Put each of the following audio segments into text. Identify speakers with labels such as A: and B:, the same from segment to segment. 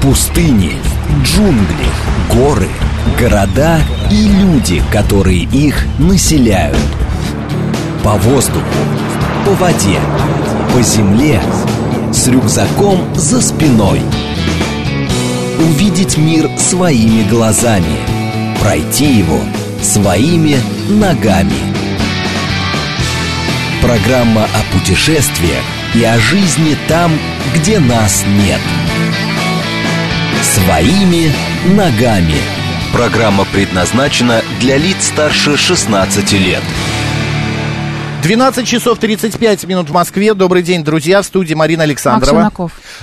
A: Пустыни, джунгли, горы, города и люди, которые их населяют. По воздуху, по воде, по земле, с рюкзаком за спиной. Увидеть мир своими глазами, пройти его своими ногами. Программа о путешествиях и о жизни там, где нас нет. Своими ногами. Программа предназначена для лиц старше 16 лет.
B: 12 часов 35 минут в Москве. Добрый день, друзья. В студии Марина Александрова.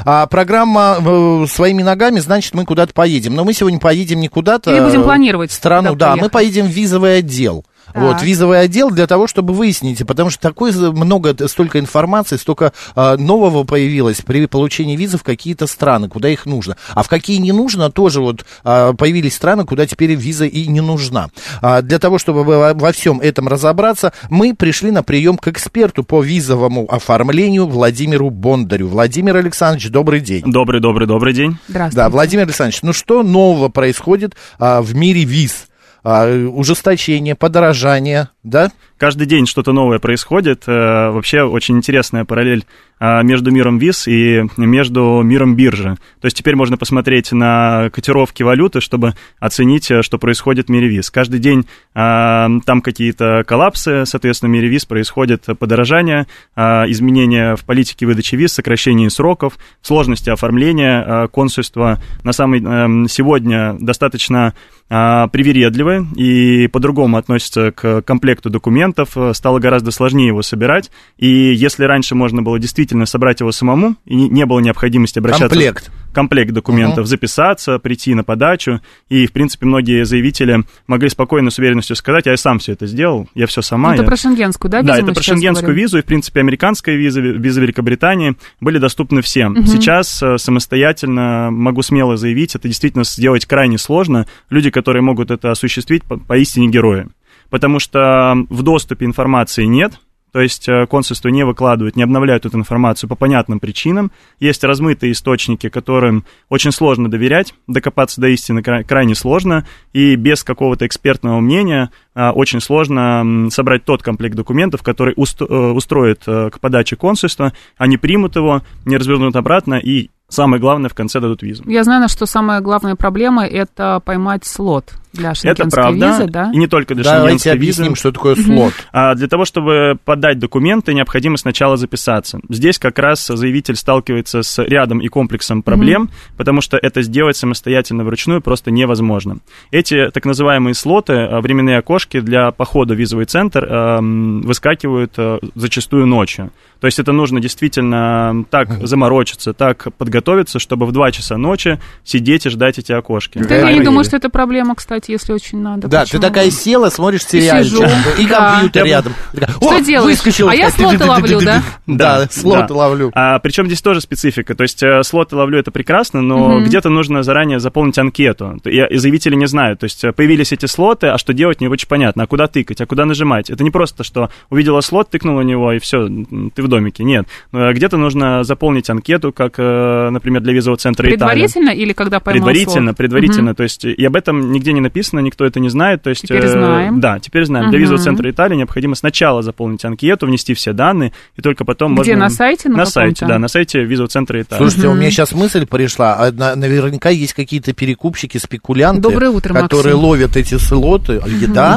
B: А, программа э, «Своими ногами», значит, мы куда-то поедем. Но мы сегодня поедем не куда-то.
C: Или будем планировать.
B: В страну, да. Поехать. Мы поедем в визовый отдел. Так. Вот, визовый отдел для того, чтобы выяснить, потому что такое много, столько информации, столько а, нового появилось при получении визы в какие-то страны, куда их нужно. А в какие не нужно, тоже вот а, появились страны, куда теперь виза и не нужна. А, для того, чтобы во, во всем этом разобраться, мы пришли на прием к эксперту по визовому оформлению Владимиру Бондарю. Владимир Александрович, добрый день.
D: Добрый, добрый, добрый день.
B: Здравствуйте. Да, Владимир Александрович, ну что нового происходит а, в мире виз? А, ужесточение, подорожание, да?
D: Каждый день что-то новое происходит. Э, вообще очень интересная параллель а, между миром виз и между миром биржи. То есть теперь можно посмотреть на котировки валюты, чтобы оценить, э, что происходит в мире виз. Каждый день а, там какие-то коллапсы, соответственно, в мире виз происходит подорожание, а, изменения в политике выдачи виз, сокращение сроков, сложности оформления консульства. На самый эм, сегодня достаточно привередливы и по-другому относятся к комплекту документов, стало гораздо сложнее его собирать, и если раньше можно было действительно собрать его самому, и не было необходимости обращаться...
B: Комплект.
D: Комплект документов, угу. записаться, прийти на подачу, и, в принципе, многие заявители могли спокойно, с уверенностью сказать, я сам все это сделал, я все сама.
C: Это
D: я...
C: про шенгенскую, да,
D: визу? Да, это про шенгенскую говорим? визу, и, в принципе, американская виза, виза Великобритании были доступны всем. Угу. Сейчас э, самостоятельно могу смело заявить, это действительно сделать крайне сложно. Люди, которые могут это осуществить, по поистине герои. Потому что в доступе информации нет, то есть э, консульство не выкладывает, не обновляют эту информацию по понятным причинам. Есть размытые источники, которым очень сложно доверять, докопаться до истины крайне сложно, и без какого-то экспертного мнения очень сложно собрать тот комплект документов, который э, устроит к подаче консульства, они примут его, не развернут обратно и Самое главное, в конце дадут визу.
C: Я знаю, что самая главная проблема – это поймать слот для шенгенской
D: Это правда,
C: визы, да?
D: и не только для
B: Давайте
D: шенгенской
B: объясним,
D: визы.
B: что такое слот.
D: А для того, чтобы подать документы, необходимо сначала записаться. Здесь как раз заявитель сталкивается с рядом и комплексом проблем, mm-hmm. потому что это сделать самостоятельно вручную просто невозможно. Эти так называемые слоты, а, временные окошки для похода в визовый центр выскакивают а, зачастую ночью. То есть это нужно действительно так заморочиться, так подготовиться, чтобы в 2 часа ночи сидеть и ждать эти окошки.
C: Да, я не думаю, что это проблема, кстати, если очень надо.
B: Да, Почему? ты такая села, смотришь сериальчик, и, и компьютер рядом.
C: Что делаешь? А я слоты ловлю, да?
B: Да, слоты ловлю.
D: А, причем здесь тоже специфика. То есть э, слоты ловлю это прекрасно, но где-то нужно заранее заполнить анкету. И заявители не знают. То есть э, появились эти слоты, а что делать не очень понятно. А куда тыкать, а куда нажимать? Это не просто, что увидела слот, тыкнула на него, и все, ты в домике. Нет. Э, где-то нужно заполнить анкету, как, например, для визового центра
C: Предварительно Италия. или когда поймал
D: Предварительно,
C: слот?
D: предварительно. Угу. То есть, и об этом нигде не написано, никто это не знает. То есть,
C: теперь э, знаем.
D: Да, теперь знаем. Угу. Для визового центра Италии необходимо сначала заполнить анкету, внести все данные, и только потом
C: Где,
D: можно...
C: на сайте? На,
D: на сайте, да, на сайте визового центра Италии.
B: Слушайте, угу. у меня сейчас мысль пришла. А наверняка есть какие-то перекупщики, спекулянты,
C: Доброе утро,
B: которые
C: Максим.
B: ловят эти слоты. Угу.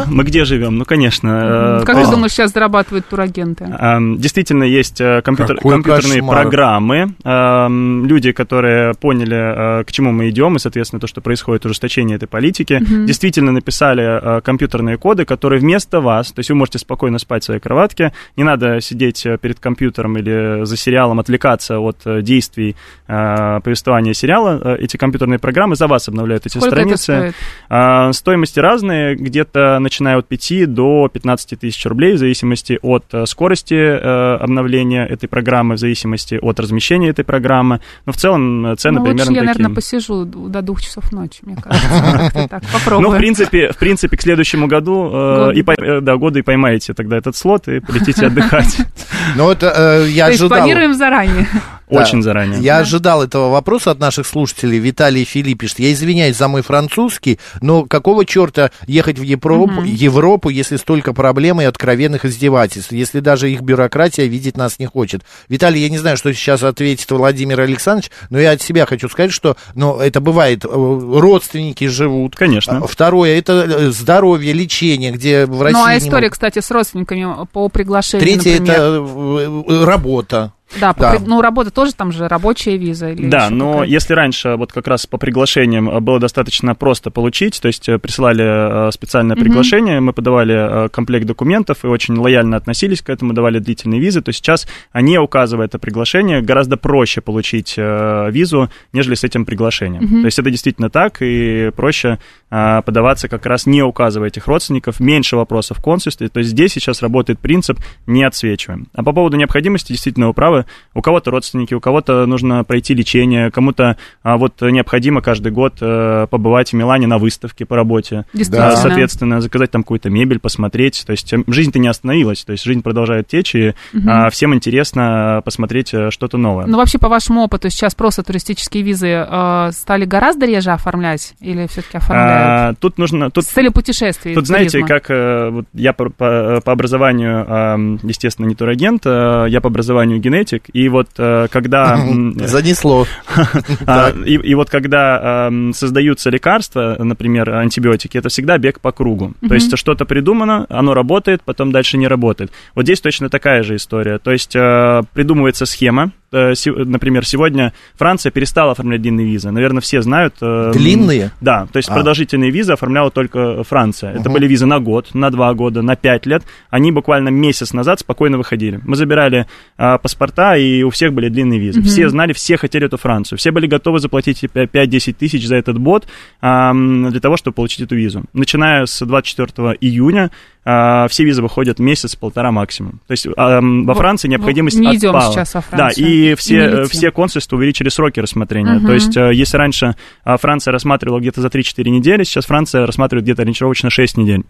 B: Да?
D: Мы где живем? Ну, конечно.
C: Угу. Как ты думаешь, сейчас зарабатывают турагенты?
D: Действительно, есть э, компьютер, компьютерные кошмар. программы. Люди, которые поняли, э, к чему мы идем, и, соответственно, то, что происходит ужесточение этой политики, угу. действительно написали э, компьютерные коды, которые вместо вас, то есть вы можете спокойно спать в своей кроватке, не надо сидеть перед компьютером или за сериалом, отвлекаться от действий повествования сериала. Эти компьютерные программы за вас обновляют эти
C: Сколько
D: страницы.
C: Это стоит?
D: Стоимости разные, где-то начиная от 5 до 15 тысяч рублей, в зависимости от скорости обновления этой программы, в зависимости от размещения этой программы. Но в целом цены
C: ну,
D: примерно
C: лучше я,
D: такие.
C: наверное, посижу до двух часов ночи, мне кажется. Так, попробую.
D: Ну, в принципе, в принципе, к следующему году э, и э, да, году и поймаете тогда этот слот и полетите отдыхать.
B: Ну, это э, я
C: ожидал. То есть планируем заранее.
D: Очень да. заранее.
B: Я да. ожидал этого вопроса от наших слушателей. Виталий Филипп пишет, я извиняюсь за мой французский, но какого черта ехать в Европу, угу. Европу, если столько проблем и откровенных издевательств, если даже их бюрократия видеть нас не хочет? Виталий, я не знаю, что сейчас ответит Владимир Александрович, но я от себя хочу сказать, что ну, это бывает, э, родственники живут.
D: Конечно.
B: А, второе, это э, здоровье, лечение, где в России... Ну,
C: а история, могут... кстати, с родственниками по приглашению,
B: Третье,
C: например.
B: это э, работа.
C: Да, да. При... ну работа тоже там же рабочая виза. Или
D: да, но какая-то. если раньше вот как раз по приглашениям э, было достаточно просто получить, то есть э, присылали э, специальное приглашение, угу. мы подавали комплект документов и очень лояльно относились к этому, давали длительные визы, то сейчас, не указывая это приглашение, гораздо проще получить визу, нежели с этим приглашением. Угу. То есть это действительно так, и проще подаваться как раз не указывая этих родственников, меньше вопросов в консульстве, то есть здесь сейчас работает принцип «не отсвечиваем». А по поводу необходимости, действительно, вы у кого-то родственники, у кого-то нужно пройти лечение, кому-то а, вот необходимо каждый год а, побывать в Милане на выставке по работе.
C: Да.
D: Соответственно, заказать там какую-то мебель, посмотреть. То есть жизнь-то не остановилась, то есть жизнь продолжает течь, и угу. а, всем интересно посмотреть э, что-то новое.
C: Ну, вообще, по вашему опыту, сейчас просто туристические визы э, стали гораздо реже оформлять или все-таки оформляют?
D: А, тут нужно... Тут,
C: С целью путешествий.
D: Тут, знаете, как э, вот я по, по, по образованию, естественно, не турагент, я по образованию генетик, антибиотик, и вот э, когда...
B: Занесло.
D: А, и вот когда создаются лекарства, например, антибиотики, это всегда бег по кругу. То есть что-то придумано, оно работает, потом дальше не работает. Вот здесь точно такая же история. То есть э, придумывается схема, Э, например, сегодня Франция перестала оформлять длинные визы. Наверное, все знают.
B: Э, длинные?
D: Да, то есть а. продолжительные визы оформляла только Франция. Это угу. были визы на год, на два года, на пять лет. Они буквально месяц назад спокойно выходили. Мы забирали а, паспорта, и у всех были длинные визы. Угу. Все знали, все хотели эту Францию. Все были готовы заплатить 5-10 тысяч за этот бот а, для того, чтобы получить эту визу. Начиная с 24 июня а, все визы выходят месяц-полтора максимум. То есть а, во Франции необходимость
C: не
D: идем
C: отпала. сейчас во
D: Францию. Да, и все, все консульства увеличили сроки рассмотрения. Угу. То есть э, если раньше а, Франция рассматривала где-то за 3-4 недели, сейчас Франция рассматривает где-то ориентировочно 6 недель.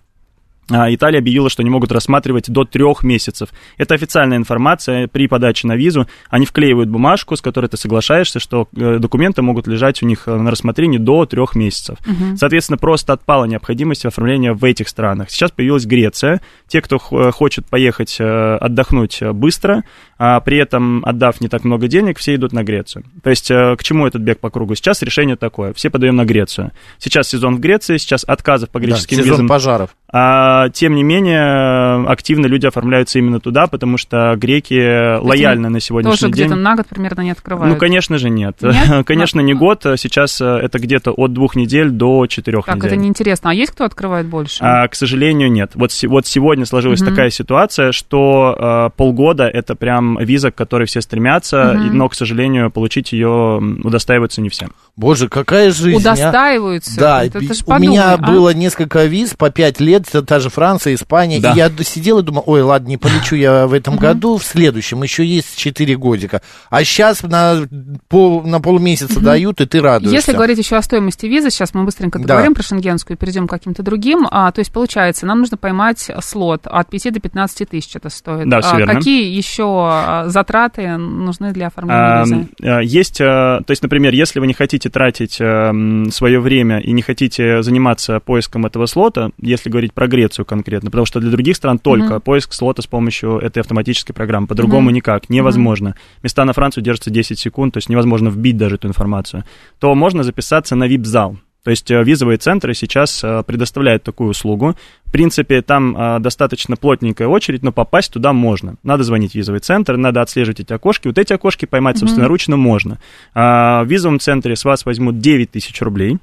D: А, Италия объявила, что они могут рассматривать до трех месяцев. Это официальная информация при подаче на визу. Они вклеивают бумажку, с которой ты соглашаешься, что э, документы могут лежать у них э, на рассмотрении до трех месяцев. Угу. Соответственно, просто отпала необходимость оформления в этих странах. Сейчас появилась Греция. Те, кто хочет поехать отдохнуть быстро, а при этом отдав не так много денег, все идут на Грецию. То есть к чему этот бег по кругу? Сейчас решение такое. Все подаем на Грецию. Сейчас сезон в Греции, сейчас отказов по греческим
B: да, сезон визам. пожаров.
D: А, тем не менее, активно люди оформляются именно туда, потому что греки лояльны на сегодняшний
C: тоже
D: день.
C: Тоже где-то на год примерно не открывают?
D: Ну, конечно же, нет. нет? конечно, не год. Сейчас э, это где-то от двух недель до четырех
C: так,
D: недель.
C: Так, это неинтересно. А есть кто открывает больше?
D: А, к сожалению, нет. Вот, вот сегодня сложилась угу. такая ситуация, что а, полгода это прям виза, к которой все стремятся, угу. но, к сожалению, получить ее удостаиваются не все.
B: Боже, какая жизнь.
C: А? Удостаиваются?
B: Да, это, это у подумай, меня а? было несколько виз по пять лет, та же Франция, Испания, да. и я сидел и думал, ой, ладно, не полечу я в этом году, в следующем еще есть 4 годика. А сейчас на, пол, на полмесяца дают, и ты радуешься.
C: Если говорить еще о стоимости визы, сейчас мы быстренько договорим да. про шенгенскую и перейдем к каким-то другим. А, то есть, получается, нам нужно поймать слот от 5 до 15 тысяч это стоит.
D: Да, все
C: а,
D: верно.
C: Какие еще а, затраты нужны для оформления а, визы?
D: Есть, э, то есть, например, если вы не хотите тратить э, свое время и не хотите заниматься поиском этого слота, если говорить про Грецию конкретно, потому что для других стран только mm-hmm. поиск слота с помощью этой автоматической программы, по-другому mm-hmm. никак, невозможно. Mm-hmm. Места на Францию держатся 10 секунд, то есть невозможно вбить даже эту информацию, то можно записаться на VIP-зал. То есть э, визовые центры сейчас э, предоставляют такую услугу. В принципе, там э, достаточно плотненькая очередь, но попасть туда можно. Надо звонить в визовый центр, надо отслеживать эти окошки. Вот эти окошки поймать собственноручно mm-hmm. можно. А, в визовом центре с вас возьмут 9 тысяч рублей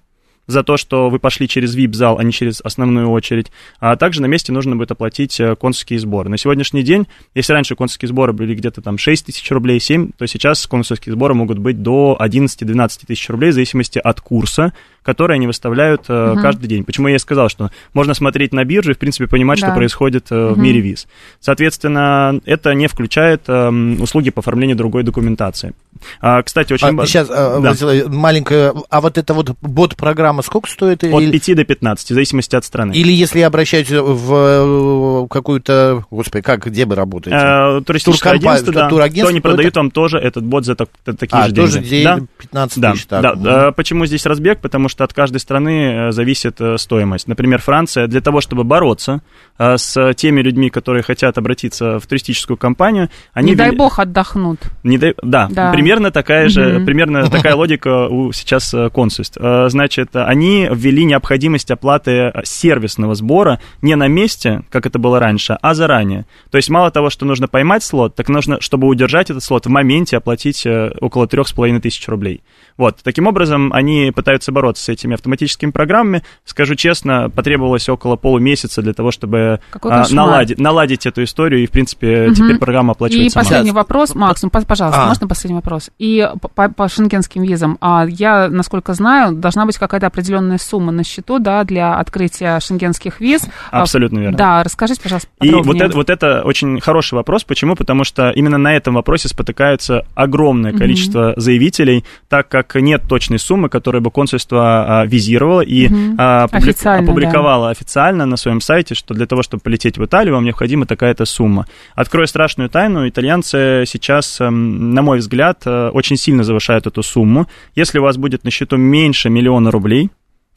D: за то, что вы пошли через VIP-зал, а не через основную очередь. А также на месте нужно будет оплатить э, консульские сборы. На сегодняшний день, если раньше консульские сборы были где-то там 6 тысяч рублей, 7, то сейчас консульские сборы могут быть до 11-12 тысяч рублей в зависимости от курса, которые они выставляют э, угу. каждый день. Почему я и сказал, что можно смотреть на биржу и, в принципе, понимать, да. что происходит э, угу. в мире виз. Соответственно, это не включает э, услуги по оформлению другой документации.
B: А, кстати, очень... А, сейчас, а, да. маленькая... А вот эта вот бот-программа сколько стоит?
D: От или... 5 до 15, в зависимости от страны.
B: Или если я обращаюсь в какую-то... Господи, как, где вы работаете?
D: А, туристическое агентство, да. Турагентство, то они продают вам тоже этот бот за так, такие а, же
B: тоже
D: деньги.
B: Да? 15
D: да,
B: тысяч.
D: Так. Да, да. Почему здесь разбег? Потому что от каждой страны э, зависит э, стоимость. Например, Франция для того, чтобы бороться э, с теми людьми, которые хотят обратиться в туристическую компанию, они...
C: Не дай бог отдохнут.
D: Не дай... да, да, примерно такая же, примерно такая логика у сейчас консульств. Значит, они ввели необходимость оплаты сервисного сбора не на месте, как это было раньше, а заранее. То есть мало того, что нужно поймать слот, так нужно, чтобы удержать этот слот, в моменте оплатить около трех с половиной тысяч рублей. Вот, таким образом, они пытаются бороться с этими автоматическими программами. Скажу честно, потребовалось около полумесяца для того, чтобы а, наладить, наладить эту историю, и, в принципе, угу. теперь программа оплачивается.
C: И последний сама. вопрос, Макс, ну, пожалуйста, а. можно последний вопрос? И по, по шенгенским визам, а я, насколько знаю, должна быть какая-то определенная сумма на счету, да, для открытия шенгенских виз.
D: Абсолютно верно.
C: Да, расскажите, пожалуйста,
D: подробнее. И вот это, вот это очень хороший вопрос. Почему? Потому что именно на этом вопросе спотыкается огромное количество угу. заявителей, так как нет точной суммы, которую бы консульство а, визировало и угу. а, публи... опубликовало да. официально на своем сайте, что для того, чтобы полететь в Италию, вам необходима такая-то сумма. Открою страшную тайну, итальянцы сейчас, эм, на мой взгляд, э, очень сильно завышают эту сумму. Если у вас будет на счету меньше миллиона рублей,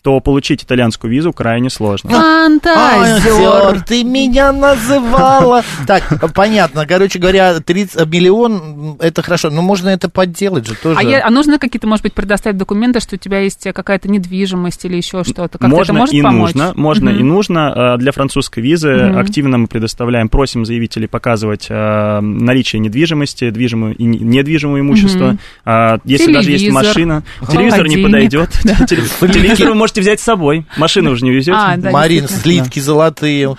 D: то получить итальянскую визу крайне сложно.
B: Фантазер, ты меня называла. Так, понятно. Короче говоря, 30 миллион, это хорошо, но можно это подделать же тоже.
C: А, я, а нужно какие-то, может быть, предоставить документы, что у тебя есть какая-то недвижимость или еще что-то? Как
D: можно
C: это может
D: и
C: помочь?
D: нужно, можно угу. и нужно. А, для французской визы угу. активно мы предоставляем, просим заявителей показывать а, наличие недвижимости, движимое и недвижимое имущество. Угу. Если Телевизор. даже есть машина, телевизор не подойдет. Телевизор можете можете взять с собой. Машину уже не везете. А,
B: да, Марин, слитки золотые.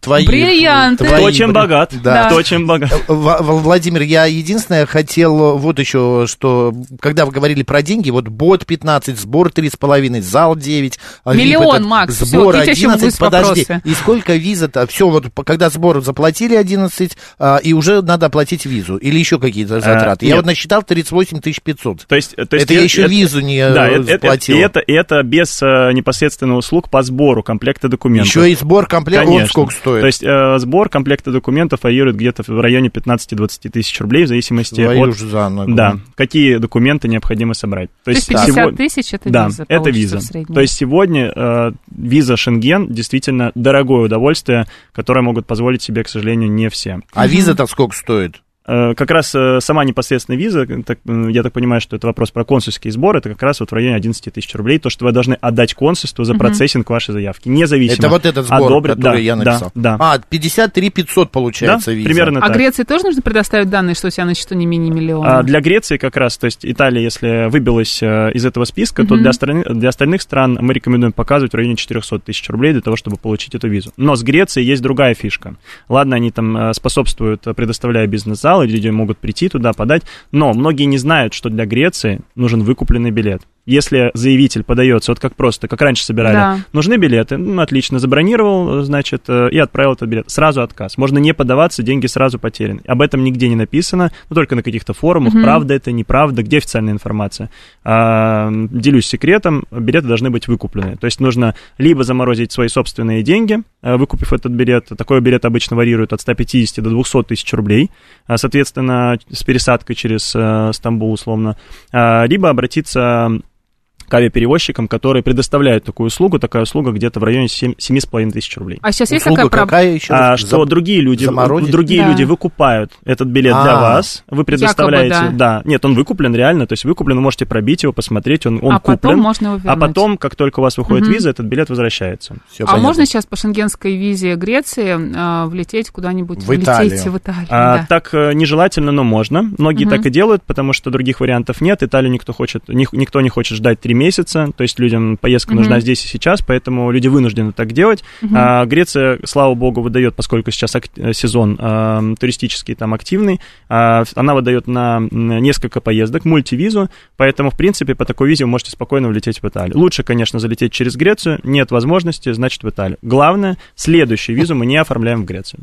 C: Твои, Бриллианты.
D: Твои, Кто чем богат. Да. Кто чем богат. Э,
B: Владимир, я единственное хотел вот еще, что когда вы говорили про деньги, вот бот 15, сбор 3,5, зал 9.
C: А Миллион, этот, Макс,
B: Сбор все, 11, подожди. Вопросы. И сколько виза-то? Все, вот когда сбор заплатили 11, а, и уже надо оплатить визу. Или еще какие-то затраты. А, я вот насчитал 38 500.
D: То есть, то есть
B: это я еще визу не
D: да, заплатил. Это, это, это без э, непосредственно услуг по сбору комплекта документов.
B: Еще и сбор комплекта, вот сколько стоит.
D: То есть э, сбор комплекта документов варьирует где-то в районе 15-20 тысяч рублей в зависимости
B: Твою
D: от...
B: За ногу.
D: Да, какие документы необходимо собрать.
C: То, То есть 50 сегодня... тысяч это
D: да,
C: виза?
D: это виза. То есть сегодня э, виза Шенген действительно дорогое удовольствие, которое могут позволить себе, к сожалению, не все.
B: А виза-то сколько стоит?
D: Э, как раз э, сама непосредственная виза, так, я так понимаю, что это вопрос про консульские сборы, это как раз вот в районе 11 тысяч рублей, то, что вы должны отдать консульству за процессинг вашей заявки, независимо.
B: Это вот этот сбор, одобрит... который
D: да,
B: я написал.
D: Да,
B: да. А, 53 500 получается да, виза.
D: примерно
C: А
D: так.
C: Греции тоже нужно предоставить данные, что у тебя на счету не менее миллиона?
D: А, для Греции как раз, то есть Италия, если выбилась э, из этого списка, то для, страны, для остальных стран мы рекомендуем показывать в районе 400 тысяч рублей для того, чтобы получить эту визу. Но с Грецией есть другая фишка. Ладно, они там способствуют, предоставляя бизнес-зал, люди могут прийти туда, подать. Но многие не знают, что для Греции нужен выкупленный билет если заявитель подается, вот как просто, как раньше собирали, да. нужны билеты, ну, отлично, забронировал, значит, э, и отправил этот билет. Сразу отказ. Можно не подаваться, деньги сразу потеряны. Об этом нигде не написано, но только на каких-то форумах, угу. правда это, неправда, где официальная информация. А, делюсь секретом, билеты должны быть выкуплены. То есть нужно либо заморозить свои собственные деньги, э, выкупив этот билет, такой билет обычно варьирует от 150 до 200 тысяч рублей, а, соответственно, с пересадкой через э, Стамбул условно, а, либо обратиться к авиаперевозчикам, которые предоставляют такую услугу. Такая услуга где-то в районе 7,5 тысяч рублей.
C: А сейчас есть такая
B: проблема? еще
D: а, что Зам... другие люди, Заморозить? другие да. люди выкупают этот билет А-а-а. для вас, вы предоставляете... Якобы, да. да. Нет, он выкуплен реально, то есть выкуплен, вы можете пробить его, посмотреть, он, он
C: а
D: куплен.
C: Потом можно его
D: а потом, как только у вас выходит угу. виза, этот билет возвращается.
C: Все а понятно. можно сейчас по шенгенской визе Греции э, влететь куда-нибудь?
B: В Италию.
C: в Италию
D: а, да. Так э, нежелательно, но можно. Многие угу. так и делают, потому что других вариантов нет. Италию никто хочет, никто не хочет ждать три месяца, то есть людям поездка mm-hmm. нужна здесь и сейчас, поэтому люди вынуждены так делать. Mm-hmm. А, Греция, слава богу, выдает, поскольку сейчас ак- сезон а, туристический там активный, а, она выдает на несколько поездок, мультивизу, поэтому, в принципе, по такой визе вы можете спокойно влететь в Италию. Лучше, конечно, залететь через Грецию, нет возможности, значит, в Италию. Главное, следующую визу мы не оформляем в Грецию.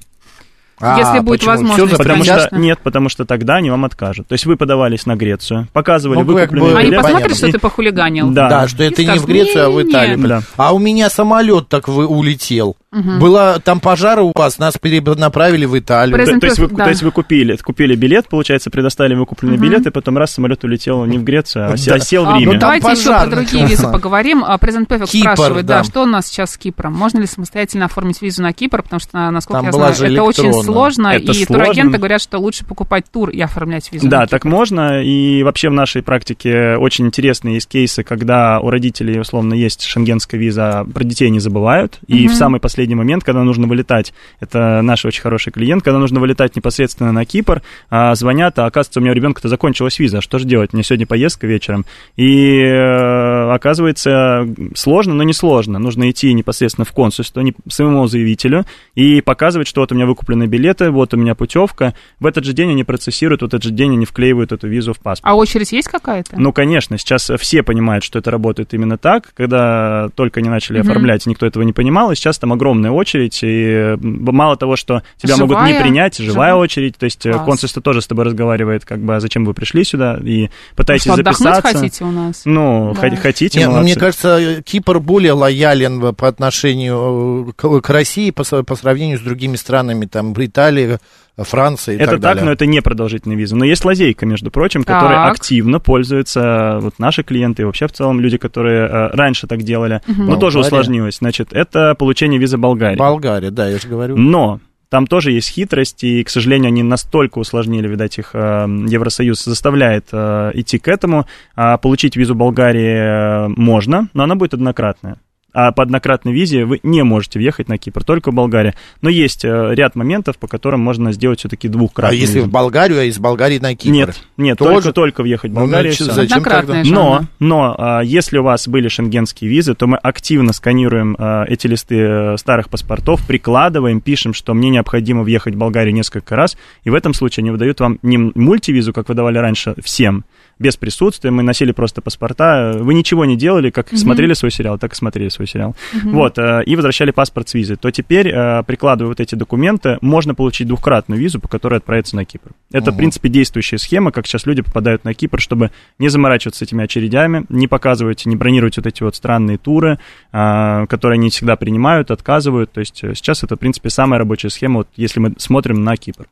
C: А, Если будет почему? возможность,
D: потому что Нет, потому что тогда они вам откажут. То есть вы подавались на Грецию, показывали ну, выкупленные
C: Они посмотрят, что ты похулиганил.
B: Да, да что это не в Грецию, а в Италию. Да. А у меня самолет так вы улетел. Угу. Была там пожара у вас, нас перенаправили в Италию.
D: То, то, есть вы, да. то есть вы купили, купили билет, получается, предоставили выкупленный угу. билет, и потом раз самолет улетел не в Грецию, а, да. сел в Риме.
C: Ну, давайте еще про другие визы поговорим. Президент Пефик спрашивает, да. да, что у нас сейчас с Кипром? Можно ли самостоятельно оформить визу на Кипр? Потому что, насколько там я знаю, это очень сложно, это и сложно. турагенты говорят, что лучше покупать тур и оформлять визу
D: Да, так можно, и вообще в нашей практике очень интересные есть кейсы, когда у родителей, условно, есть шенгенская виза, про детей не забывают, и в самый последний последний момент, когда нужно вылетать, это наш очень хороший клиент, когда нужно вылетать непосредственно на Кипр, а, звонят, а оказывается, у меня у ребенка-то закончилась виза, что же делать, мне сегодня поездка вечером. И э, оказывается, сложно, но не сложно. Нужно идти непосредственно в консульство, не, самому заявителю, и показывать, что вот у меня выкуплены билеты, вот у меня путевка. В этот же день они процессируют, в этот же день они вклеивают эту визу в паспорт.
C: А очередь есть какая-то?
D: Ну, конечно, сейчас все понимают, что это работает именно так. Когда только не начали mm-hmm. оформлять, никто этого не понимал, и сейчас там огромная очередь, и мало того, что тебя живая? могут не принять, живая, живая очередь, то есть э, Класс. консульство тоже с тобой разговаривает, как бы, а зачем вы пришли сюда, и пытаетесь ну, что, записаться.
C: хотите у нас?
D: Ну, да. хотите, Нет,
B: ну, мне кажется, Кипр более лоялен по отношению э, к, к России по, по сравнению с другими странами, там, Италия, Франции и
D: это
B: так, так далее.
D: но это не продолжительная виза. Но есть лазейка, между прочим, так. которой активно пользуются вот наши клиенты и вообще в целом люди, которые э, раньше так делали, угу. но тоже усложнилось. Значит, это получение визы Болгарии.
B: Болгария, да, я же говорю.
D: Но там тоже есть хитрость, и, к сожалению, они настолько усложнили, видать, их э, Евросоюз заставляет э, идти к этому. А получить визу Болгарии можно, но она будет однократная а по однократной визе вы не можете въехать на Кипр, только в Болгарии. Но есть э, ряд моментов, по которым можно сделать все-таки двухкратную
B: А если
D: визу.
B: в Болгарию, а из Болгарии на Кипр?
D: Нет, нет, Тоже? только, только въехать в ну, Болгарию. Ну,
B: зачем тогда?
D: Но, но а, если у вас были шенгенские визы, то мы активно сканируем а, эти листы э, старых паспортов, прикладываем, пишем, что мне необходимо въехать в Болгарию несколько раз, и в этом случае они выдают вам не мультивизу, как выдавали раньше всем, без присутствия, мы носили просто паспорта, вы ничего не делали, как mm-hmm. смотрели свой сериал, так и смотрели свой сериал. Mm-hmm. Вот, э, и возвращали паспорт с визы. То теперь, э, прикладывая вот эти документы, можно получить двухкратную визу, по которой отправиться на Кипр. Это, mm-hmm. в принципе, действующая схема, как сейчас люди попадают на Кипр, чтобы не заморачиваться этими очередями, не показывать, не бронировать вот эти вот странные туры, э, которые они всегда принимают, отказывают. То есть сейчас это, в принципе, самая рабочая схема, вот, если мы смотрим на Кипр.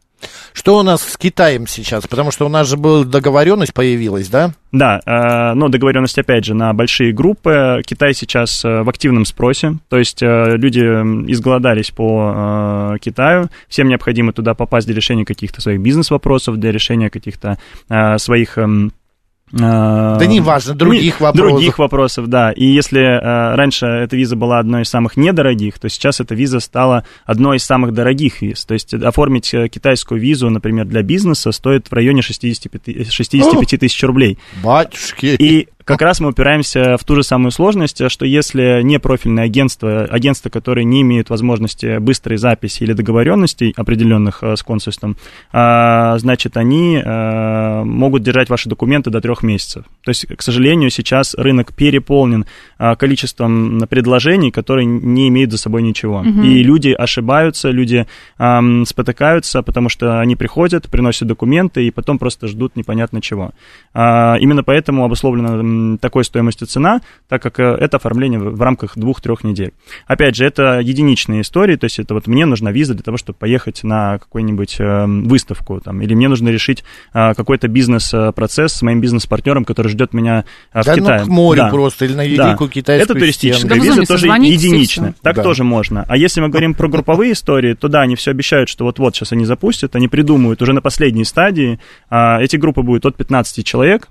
B: Что у нас с Китаем сейчас? Потому что у нас же была договоренность появилась, да?
D: Да, э, но договоренность, опять же, на большие группы. Китай сейчас э, в активном спросе, то есть э, люди изголодались по Китаю, всем необходимо туда попасть для решения каких-то своих бизнес-вопросов, для решения каких-то своих эм,
B: а, да не важно, других вопросов.
D: Других вопросов, да. И если э, раньше эта виза была одной из самых недорогих, то сейчас эта виза стала одной из самых дорогих виз. То есть оформить э, китайскую визу, например, для бизнеса стоит в районе 65, 65 тысяч рублей.
B: Батюшки!
D: И как раз мы упираемся в ту же самую сложность, что если не профильное агентство, агентство, которое не имеет возможности быстрой записи или договоренностей определенных э, с консульством, а, значит, они э, могут держать ваши документы до трех месяцев. То есть, к сожалению, сейчас рынок переполнен а, количеством предложений, которые не имеют за собой ничего. Угу. И люди ошибаются, люди спотыкаются, потому что они приходят, приносят документы и потом просто ждут непонятно чего. А, именно поэтому обусловлено такой стоимостью цена, так как э, это оформление в рамках двух-трех недель. Опять же, это единичные истории, то есть это вот мне нужна виза для того, чтобы поехать на какую-нибудь э, выставку, там, или мне нужно решить э, какой-то бизнес-процесс с моим бизнес-партнером, который ждет меня в
B: да,
D: Китае.
B: Ну, к морю да. просто, или на великую да. китайскую
D: Это туристическая стену. виза, тоже единичная. Так да. тоже можно. А если мы говорим про групповые истории, то да, они все обещают, что вот-вот сейчас они запустят, они придумают уже на последней стадии. А, эти группы будут от 15 человек,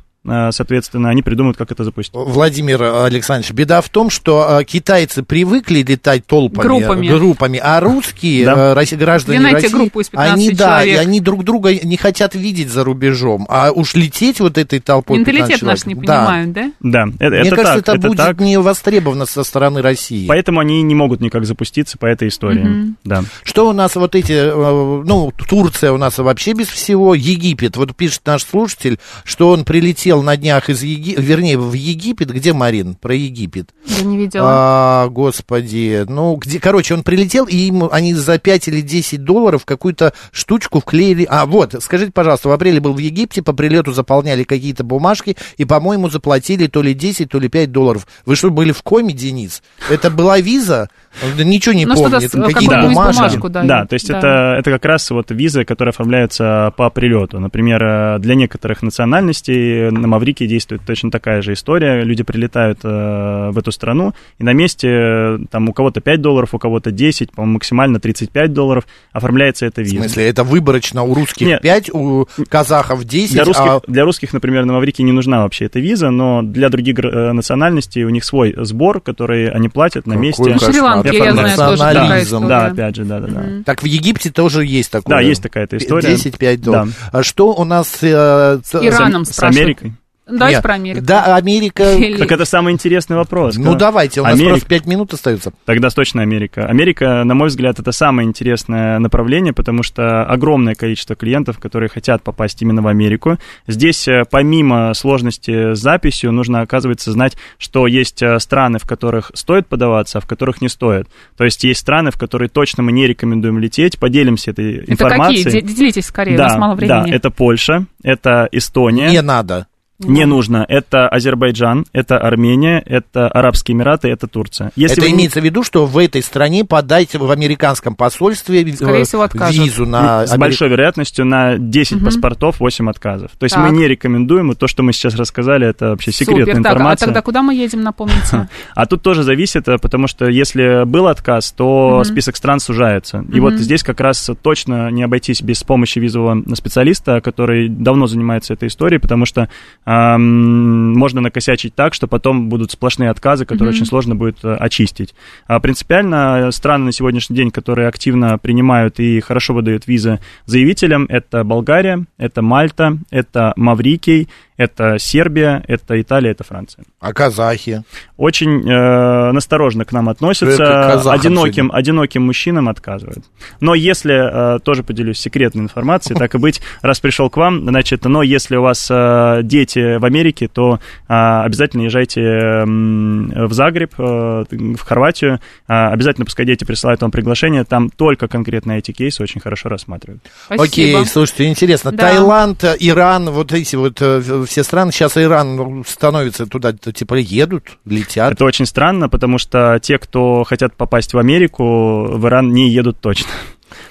D: соответственно, они придумают, как это запустить.
B: Владимир Александрович, беда в том, что китайцы привыкли летать толпами,
C: группами,
B: группами а русские да. граждане России, они, да, и они друг друга не хотят видеть за рубежом, а уж лететь вот этой толпой
C: Менталитет наш не понимают, да?
D: Да,
B: это, Мне это кажется, так, это, это будет так. не востребовано со стороны России.
D: Поэтому они не могут никак запуститься по этой истории. Угу. Да.
B: Что у нас вот эти, э, ну, Турция у нас вообще без всего, Египет, вот пишет наш слушатель, что он прилетел на днях из Египта, вернее, в Египет, где, Марин, про Египет?
C: Я не видела.
B: А, господи, ну, где, короче, он прилетел, и ему они за 5 или 10 долларов какую-то штучку вклеили, а, вот, скажите, пожалуйста, в апреле был в Египте, по прилету заполняли какие-то бумажки, и, по-моему, заплатили то ли 10, то ли 5 долларов. Вы что, были в коме, Денис? Это была виза? Ничего не ну, помнит, какие-то
D: да. бумажки. Бумажку, да, да, то есть да. Это, это как раз вот визы, которые оформляются по прилету. Например, э, для некоторых национальностей на Маврике действует точно такая же история. Люди прилетают э, в эту страну, и на месте э, там у кого-то 5 долларов, у кого-то 10, по-моему, максимально 35 долларов оформляется эта виза.
B: В смысле, это выборочно у русских Нет. 5, у казахов 10?
D: Для русских, а... для русских, например, на Маврике не нужна вообще эта виза, но для других национальностей у них свой сбор, который они платят на месте.
C: Ну, Шри-Ланке, я знаю, тоже такая история.
D: Да, опять же, да, да, да.
B: Так в Египте тоже есть такое.
D: Да, есть такая история.
B: 10-5 долларов. Да. А что у нас... Э,
C: с Ираном
D: с, с Америкой?
C: Давайте Нет. про Америку.
B: Да, Америка...
D: Так это самый интересный вопрос.
B: Ну, давайте, у нас Америка... просто 5 минут остается.
D: Тогда точно Америка. Америка, на мой взгляд, это самое интересное направление, потому что огромное количество клиентов, которые хотят попасть именно в Америку. Здесь, э, помимо сложности с записью, нужно, оказывается, знать, что есть э, страны, в которых стоит подаваться, а в которых не стоит. То есть есть страны, в которые точно мы не рекомендуем лететь. Поделимся этой это информацией.
C: Это какие? Делитесь скорее, да, у нас мало времени.
D: Да, это Польша, это Эстония.
B: Не надо.
D: Не нужно. Это Азербайджан, это Армения, это Арабские Эмираты, это Турция.
B: Если это вы... имеется в виду, что в этой стране подайте в американском посольстве Скорее всего, визу на...
D: С большой вероятностью на 10 угу. паспортов 8 отказов. То есть так. мы не рекомендуем, и то, что мы сейчас рассказали, это вообще секретная Супер, информация. Так,
C: а тогда куда мы едем, напомните?
D: А тут тоже зависит, э, потому что если был отказ, то список стран сужается. И вот здесь как раз точно не обойтись без помощи визового специалиста, который давно занимается этой историей, потому что можно накосячить так, что потом будут сплошные отказы, которые mm-hmm. очень сложно будет э, очистить. А принципиально страны на сегодняшний день, которые активно принимают и хорошо выдают визы заявителям, это Болгария, это Мальта, это Маврикий, это Сербия, это Италия, это Франция.
B: А казахи?
D: Очень э, насторожно к нам относятся, одиноким, одиноким мужчинам отказывают. Но если, э, тоже поделюсь секретной информацией, так и быть, раз пришел к вам, значит, но если у вас э, дети в Америке, то э, обязательно езжайте в Загреб, э, в Хорватию, э, обязательно пускай дети присылают вам приглашение, там только конкретно эти кейсы очень хорошо рассматривают.
B: Спасибо. Окей, слушайте, интересно, да. Таиланд, Иран, вот эти вот э, все страны, сейчас Иран становится туда, типа, едут, летят.
D: Это очень странно, потому что те, кто хотят попасть в Америку, в Иран не едут точно.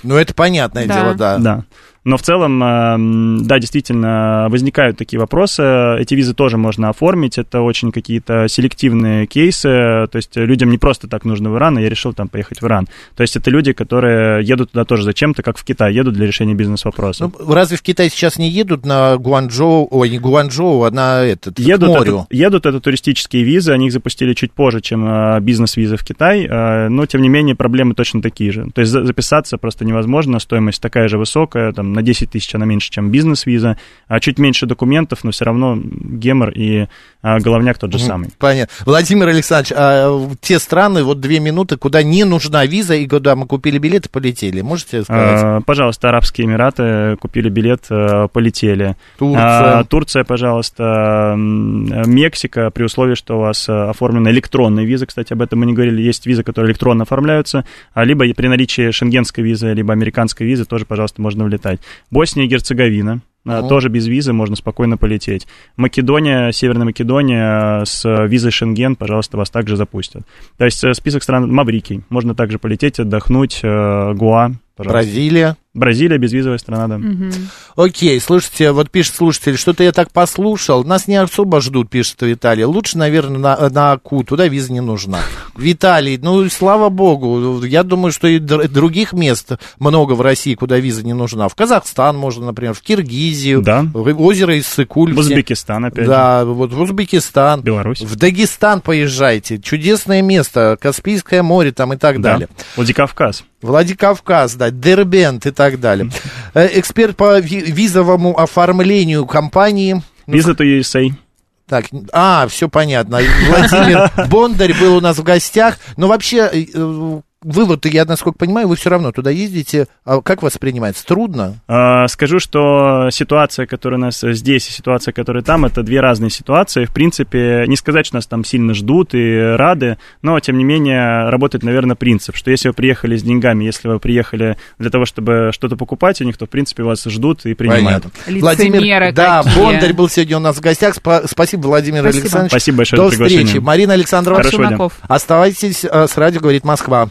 B: Ну, это понятное да. дело, да.
D: Да. Но в целом, эм, да, действительно, возникают такие вопросы. Эти визы тоже можно оформить. Это очень какие-то селективные кейсы. То есть людям не просто так нужно в Иран, а я решил там поехать в Иран. То есть это люди, которые едут туда тоже зачем-то, как в Китай, едут для решения бизнес-вопроса.
B: Ну, разве в Китай сейчас не едут на Гуанчжоу, ой, не Гуанчжоу, а на этот,
D: едут к морю? Это, едут, это туристические визы, они их запустили чуть позже, чем э, бизнес-визы в Китай, э, но, тем не менее, проблемы точно такие же. То есть записаться просто невозможно, стоимость такая же высокая, там, на 10 тысяч она меньше, чем бизнес-виза, а чуть меньше документов, но все равно гемор и а, головняк тот же самый.
B: Понятно. Владимир Александрович, а те страны, вот две минуты, куда не нужна виза и куда мы купили билет полетели, можете сказать?
D: А, пожалуйста, Арабские Эмираты, купили билет, а, полетели.
B: Турция.
D: А, Турция, пожалуйста, Мексика, при условии, что у вас а, оформлена электронная виза, кстати, об этом мы не говорили, есть визы, которые электронно оформляются, а либо при наличии шенгенской визы, либо американской визы тоже, пожалуйста, можно влетать. Босния и Герцеговина, Uh-huh. Тоже без визы можно спокойно полететь. Македония, Северная Македония с визой Шенген, пожалуйста, вас также запустят. То есть э, список стран Маврикий. Можно также полететь, отдохнуть. Э, Гуа,
B: пожалуйста. Бразилия.
D: Бразилия безвизовая страна, да.
B: Угу. Окей, слушайте, вот пишет слушатель, что-то я так послушал, нас не особо ждут, пишет Виталий. Лучше, наверное, на, на Аку, туда виза не нужна. Виталий, ну, слава богу, я думаю, что и других мест много в России, куда виза не нужна. В Казахстан можно, например, в Киргизию,
D: да.
B: в озеро Иссык-Куль.
D: В Узбекистан, опять
B: Да, же. вот в Узбекистан.
D: Беларусь.
B: В Дагестан поезжайте, чудесное место, Каспийское море там и так да. далее.
D: Владикавказ.
B: Владикавказ, да, Дербент и так далее. Э, эксперт по визовому оформлению компании.
D: Visa to USA.
B: Так, а, все понятно. Владимир Бондарь был у нас в гостях. Но вообще, э, вывод, я, насколько понимаю, вы все равно туда ездите. А как воспринимается? Трудно?
D: А, скажу, что ситуация, которая у нас здесь, и ситуация, которая там, это две разные ситуации. В принципе, не сказать, что нас там сильно ждут и рады, но, тем не менее, работает, наверное, принцип, что если вы приехали с деньгами, если вы приехали для того, чтобы что-то покупать у них, то, в принципе, вас ждут и принимают.
B: Понятно. Владимир, да, Бондарь был сегодня у нас в гостях. Спасибо, Владимир Спасибо. Александрович.
D: Спасибо большое
B: До за встречи. Марина Александровна, Оставайтесь э, с радио «Говорит Москва».